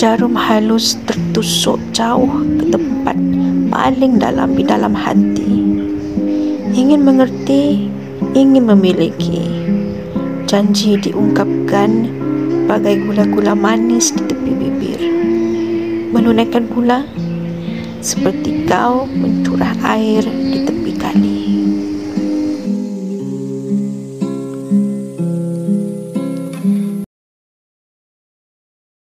jarum halus tertusuk jauh ke tempat paling dalam di dalam hati. Ingin mengerti, ingin memiliki. Janji diungkapkan bagai gula-gula manis di tepi bibir. Menunaikan pula seperti kau mencurah air di tepi kali.